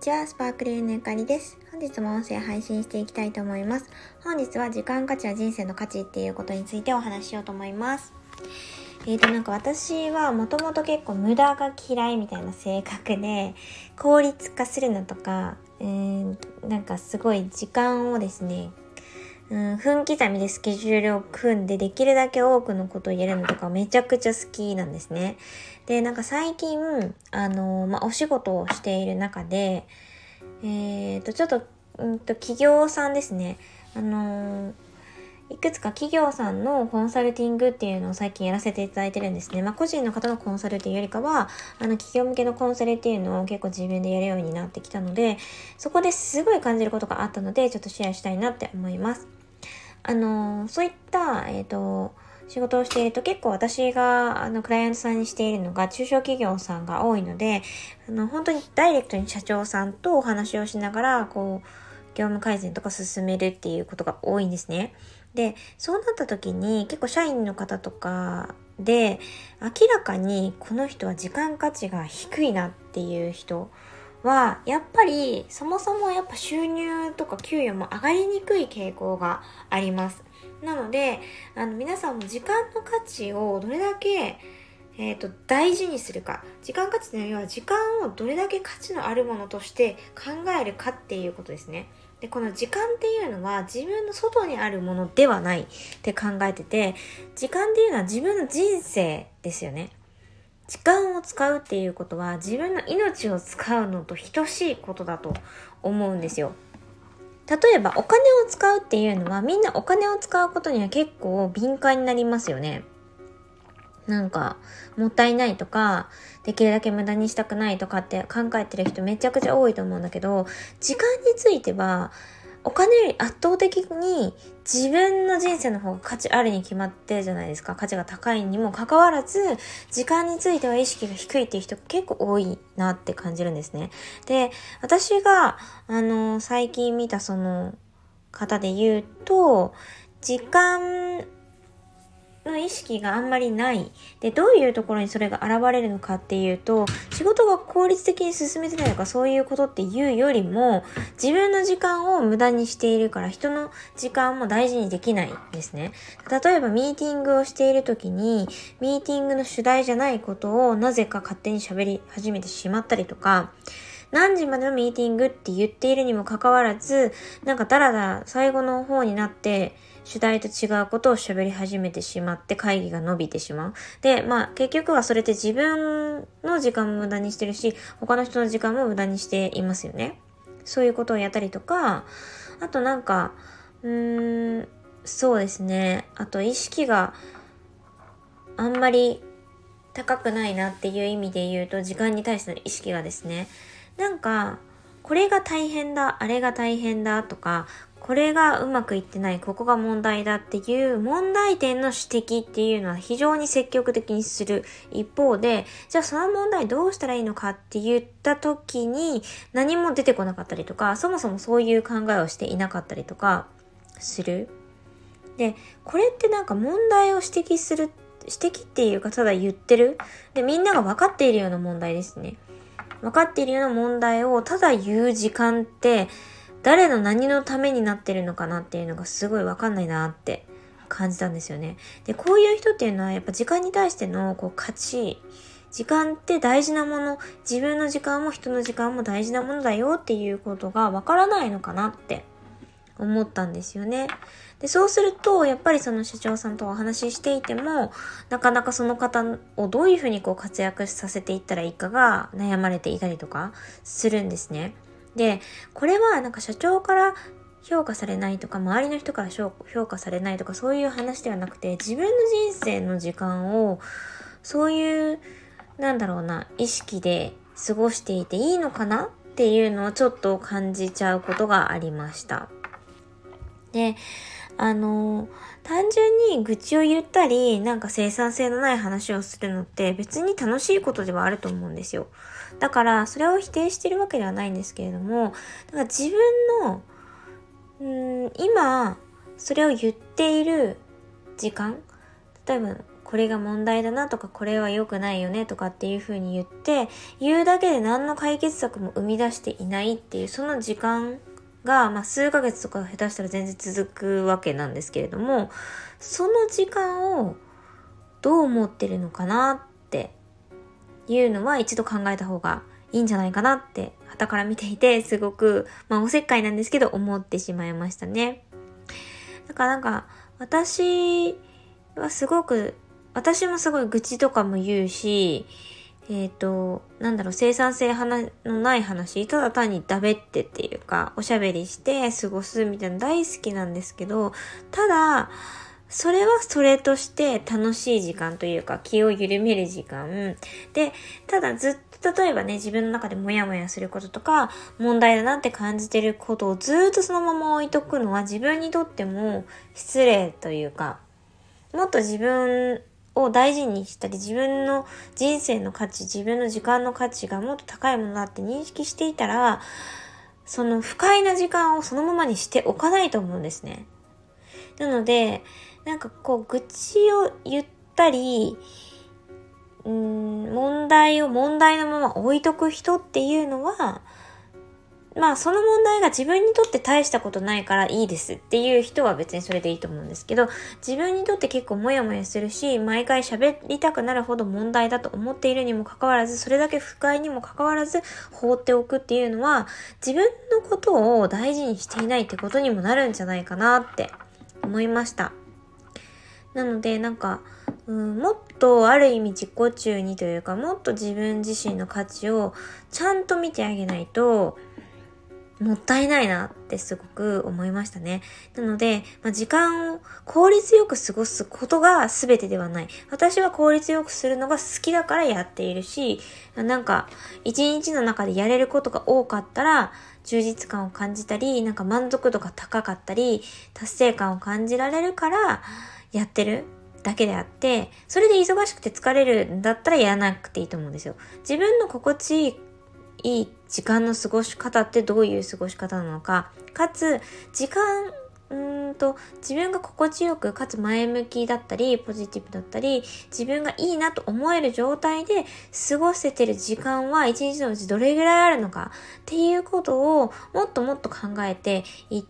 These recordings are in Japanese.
ちは、スパークリーのゆかりです。本日も音声配信していきたいと思います。本日は時間価値は人生の価値っていうことについてお話ししようと思います。えーと、なんか私はもともと結構無駄が嫌いみたいな性格で、効率化するのとか、えー、なんかすごい時間をですね、うん、分刻みでスケジュールを組んでできるだけ多くのことをやるのとかめちゃくちゃ好きなんですね。で、なんか最近、あの、まあ、お仕事をしている中で、えっ、ー、と、ちょっと、うんと、企業さんですね。あのいくつか企業さんのコンサルティングっていうのを最近やらせていただいてるんですね。まあ、個人の方のコンサルっていうよりかは、あの、企業向けのコンサルっていうのを結構自分でやるようになってきたので、そこですごい感じることがあったので、ちょっとシェアしたいなって思います。あの、そういった、えっ、ー、と、仕事をしていると結構私があのクライアントさんにしているのが中小企業さんが多いので、あの本当にダイレクトに社長さんとお話をしながら、こう、業務改善とか進めるっていうことが多いんですね。で、そうなった時に結構社員の方とかで明らかにこの人は時間価値が低いなっていう人は、やっぱり、そもそもやっぱ収入とか給与も上がりにくい傾向があります。なので、あの、皆さんも時間の価値をどれだけ、えっ、と、大事にするか。時間価値というのは時間をどれだけ価値のあるものとして考えるかっていうことですね。で、この時間っていうのは自分の外にあるものではないって考えてて、時間っていうのは自分の人生ですよね。時間を使うっていうことは自分の命を使うのと等しいことだと思うんですよ。例えばお金を使うっていうのはみんなお金を使うことには結構敏感になりますよね。なんか、もったいないとか、できるだけ無駄にしたくないとかって考えてる人めちゃくちゃ多いと思うんだけど、時間については、お金より圧倒的に自分の人生の方が価値あるに決まってるじゃないですか。価値が高いにもかかわらず、時間については意識が低いっていう人結構多いなって感じるんですね。で、私が、あの、最近見たその方で言うと、時間の意識があんまりない。で、どういうところにそれが現れるのかっていうと、仕事が効率的に進めてないとかそういうことっていうよりも、自分の時間を無駄にしているから人の時間も大事にできないですね。例えばミーティングをしている時に、ミーティングの主題じゃないことをなぜか勝手に喋り始めてしまったりとか、何時までのミーティングって言っているにもかかわらず、なんかダラダラ最後の方になって、主題と違うことを喋り始めてしまって会議が伸びてしまう。で、まあ結局はそれって自分の時間も無駄にしてるし、他の人の時間も無駄にしていますよね。そういうことをやったりとか、あとなんか、うーん、そうですね。あと意識があんまり高くないなっていう意味で言うと、時間に対しての意識がですね、なんか、これが大変だ、あれが大変だとか、これがうまくいってない、ここが問題だっていう問題点の指摘っていうのは非常に積極的にする一方で、じゃあその問題どうしたらいいのかって言った時に何も出てこなかったりとか、そもそもそういう考えをしていなかったりとかする。で、これってなんか問題を指摘する、指摘っていうかただ言ってる。で、みんなが分かっているような問題ですね。分かっているような問題をただ言う時間って誰の何のためになってるのかなっていうのがすごいわかんないなって感じたんですよね。で、こういう人っていうのはやっぱ時間に対してのこう価値、時間って大事なもの、自分の時間も人の時間も大事なものだよっていうことがわからないのかなって思ったんですよね。で、そうすると、やっぱりその社長さんとお話ししていても、なかなかその方をどういうふうにこう活躍させていったらいいかが悩まれていたりとかするんですね。で、これはなんか社長から評価されないとか、周りの人から評価されないとか、そういう話ではなくて、自分の人生の時間を、そういう、なんだろうな、意識で過ごしていていいのかなっていうのをちょっと感じちゃうことがありました。で、あの、単純に愚痴を言ったり、なんか生産性のない話をするのって別に楽しいことではあると思うんですよ。だから、それを否定してるわけではないんですけれども、だから自分の、ん、今、それを言っている時間例えば、これが問題だなとか、これは良くないよねとかっていう風に言って、言うだけで何の解決策も生み出していないっていう、その時間が、まあ、数ヶ月とか下手したら全然続くわけなんですけれども、その時間をどう思ってるのかなっていうのは一度考えた方がいいんじゃないかなって、旗から見ていて、すごく、まあ、おせっかいなんですけど、思ってしまいましたね。だからなんか、私はすごく、私もすごい愚痴とかも言うし、えっ、ー、と、なんだろう、生産性のない話、ただ単にだべってっていうか、おしゃべりして過ごすみたいな大好きなんですけど、ただ、それはそれとして楽しい時間というか気を緩める時間。で、ただずっと例えばね、自分の中でモヤモヤすることとか、問題だなって感じてることをずっとそのまま置いとくのは自分にとっても失礼というか、もっと自分を大事にしたり、自分の人生の価値、自分の時間の価値がもっと高いものだって認識していたら、その不快な時間をそのままにしておかないと思うんですね。なので、なんかこう、愚痴を言ったり、うん、問題を問題のまま置いとく人っていうのは、まあその問題が自分にとって大したことないからいいですっていう人は別にそれでいいと思うんですけど、自分にとって結構モヤモヤするし、毎回喋りたくなるほど問題だと思っているにもかかわらず、それだけ不快にもかかわらず放っておくっていうのは、自分のことを大事にしていないってことにもなるんじゃないかなって思いました。なのでなんか、うん、もっとある意味自己中にというか、もっと自分自身の価値をちゃんと見てあげないと、もったいないなってすごく思いましたね。なので、まあ、時間を効率よく過ごすことが全てではない。私は効率よくするのが好きだからやっているし、なんか一日の中でやれることが多かったら、充実感を感じたり、なんか満足度が高かったり、達成感を感じられるから、やってるだけであって、それで忙しくて疲れるんだったらやらなくていいと思うんですよ。自分の心地いいいい時間の過ごし方ってどういう過ごし方なのか、かつ、時間、うんと、自分が心地よく、かつ前向きだったり、ポジティブだったり、自分がいいなと思える状態で過ごせてる時間は一日のうちどれぐらいあるのかっていうことをもっともっと考えていっ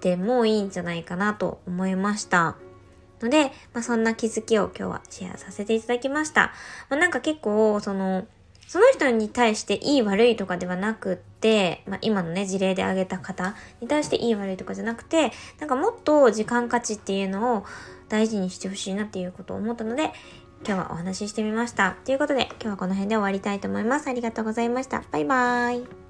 てもいいんじゃないかなと思いました。ので、まあ、そんな気づきを今日はシェアさせていただきました。まあ、なんか結構、その、その人に対していい悪いとかではなくって、まあ、今のね、事例で挙げた方に対していい悪いとかじゃなくて、なんかもっと時間価値っていうのを大事にしてほしいなっていうことを思ったので、今日はお話ししてみました。ということで、今日はこの辺で終わりたいと思います。ありがとうございました。バイバーイ。